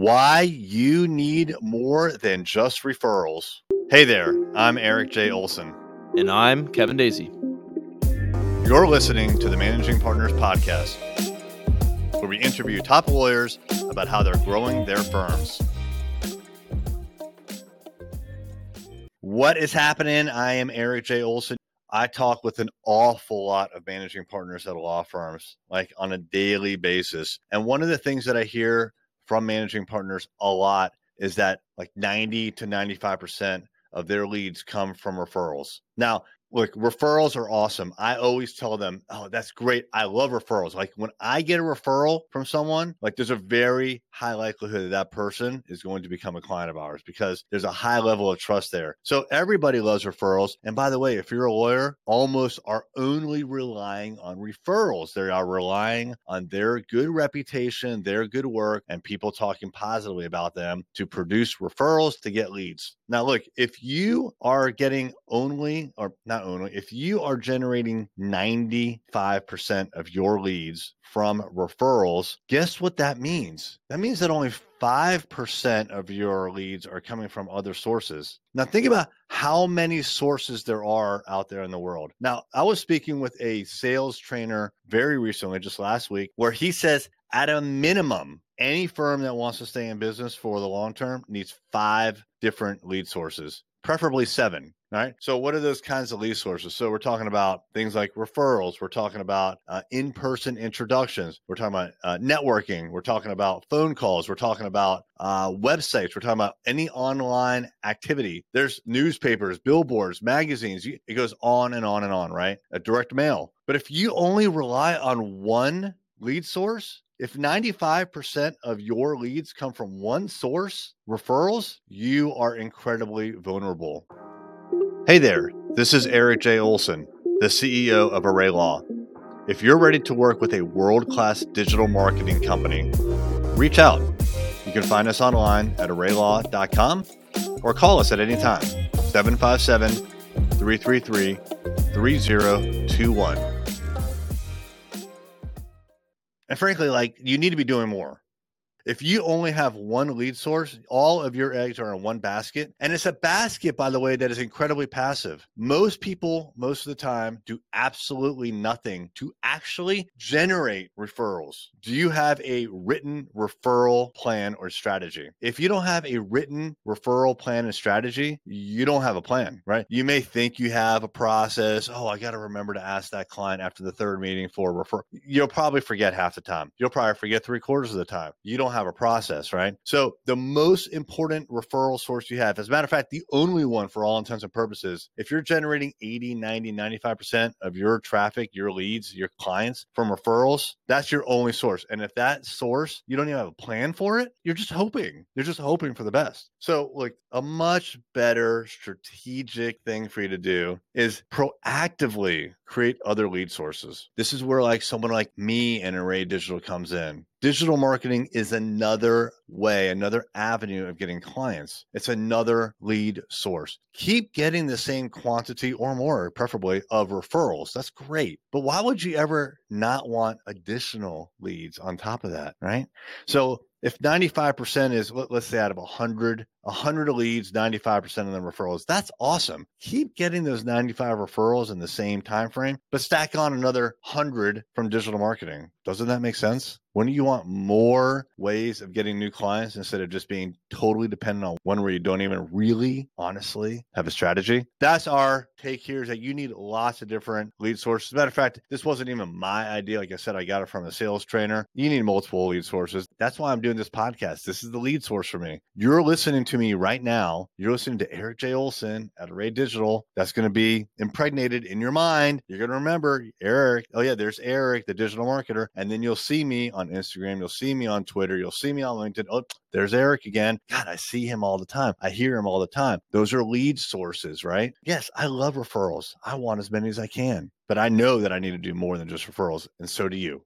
Why you need more than just referrals. Hey there, I'm Erik J. Olson. And I'm Kevin Dees. You're listening to the Managing Partners Podcast, where we interview top lawyers about how they're growing their firms. What is happening? I am Erik J. Olson. I talk with an awful lot of managing partners at law firms, like on a daily basis. And one of the things that I hear from managing partners a lot is that like 90 to 95% of their leads come from referrals. Now, look, referrals are awesome. I always tell them, oh, that's great. I love referrals. Like when I get a referral from someone, like there's a very high likelihood that that person is going to become a client of ours because there's a high level of trust there. So everybody loves referrals. And by the way, if you're a lawyer, almost are only relying on referrals. They are relying on their good reputation, their good work, and people talking positively about them to produce referrals to get leads. Now, look, if you are getting only, or not only, if you are generating 95% of your leads from referrals, guess what that means? That means that only 5% of your leads are coming from other sources. Now, think about how many sources there are out there in the world. Now, I was speaking with a sales trainer very recently, just last week, where he says at a minimum, any firm that wants to stay in business for the long term needs five different lead sources, preferably seven. Right. So, what are those kinds of lead sources? So, we're talking about things like referrals. We're talking about uh, in person introductions. We're talking about uh, networking. We're talking about phone calls. We're talking about uh, websites. We're talking about any online activity. There's newspapers, billboards, magazines. It goes on and on and on, right? A direct mail. But if you only rely on one lead source, if 95% of your leads come from one source, referrals, you are incredibly vulnerable. Hey there, this is Erik J. Olson, the CEO of Array Law. If you're ready to work with a world class digital marketing company, reach out. You can find us online at arraylaw.com or call us at any time 757 333 3021. And frankly, like you need to be doing more. If you only have one lead source, all of your eggs are in one basket. And it's a basket, by the way, that is incredibly passive. Most people, most of the time, do absolutely nothing to actually generate referrals. Do you have a written referral plan or strategy? If you don't have a written referral plan and strategy, you don't have a plan, right? You may think you have a process. Oh, I got to remember to ask that client after the third meeting for a referral. You'll probably forget half the time. You'll probably forget three quarters of the time. You don't don't have a process, right? So the most important referral source you have, as a matter of fact, the only one for all intents and purposes, if you're generating 80, 90, 95% of your traffic, your leads, your clients from referrals, that's your only source. And if that source, you don't even have a plan for it, you're just hoping. You're just hoping for the best. So, like a much better strategic thing for you to do is proactively create other lead sources. This is where like someone like me and Array Digital comes in. Digital marketing is another way, another avenue of getting clients. It's another lead source. Keep getting the same quantity or more, preferably, of referrals. That's great. But why would you ever not want additional leads on top of that? Right. So if 95% is let's say out of 100 100 leads 95% of them referrals that's awesome. Keep getting those 95 referrals in the same time frame but stack on another 100 from digital marketing. Doesn't that make sense wouldn't you want more ways of getting new clients instead of just being totally dependent on one where you don't even really honestly have a strategy that's our take here is that you need lots of different lead sources matter of fact this wasn't even my idea like i said i got it from a sales trainer you need multiple lead sources that's why i'm doing this podcast this is the lead source for me you're listening to me right now, you're listening to Erik J. Olson at Array Digital. That's going to be impregnated in your mind. You're going to remember Erik. Oh, yeah, there's Erik, the digital marketer. And then you'll see me on Instagram. You'll see me on Twitter. You'll see me on LinkedIn. Oh, there's Erik again. God, I see him all the time. I hear him all the time. Those are lead sources, right? Yes, I love referrals. I want as many as I can, but I know that I need to do more than just referrals. And so do you.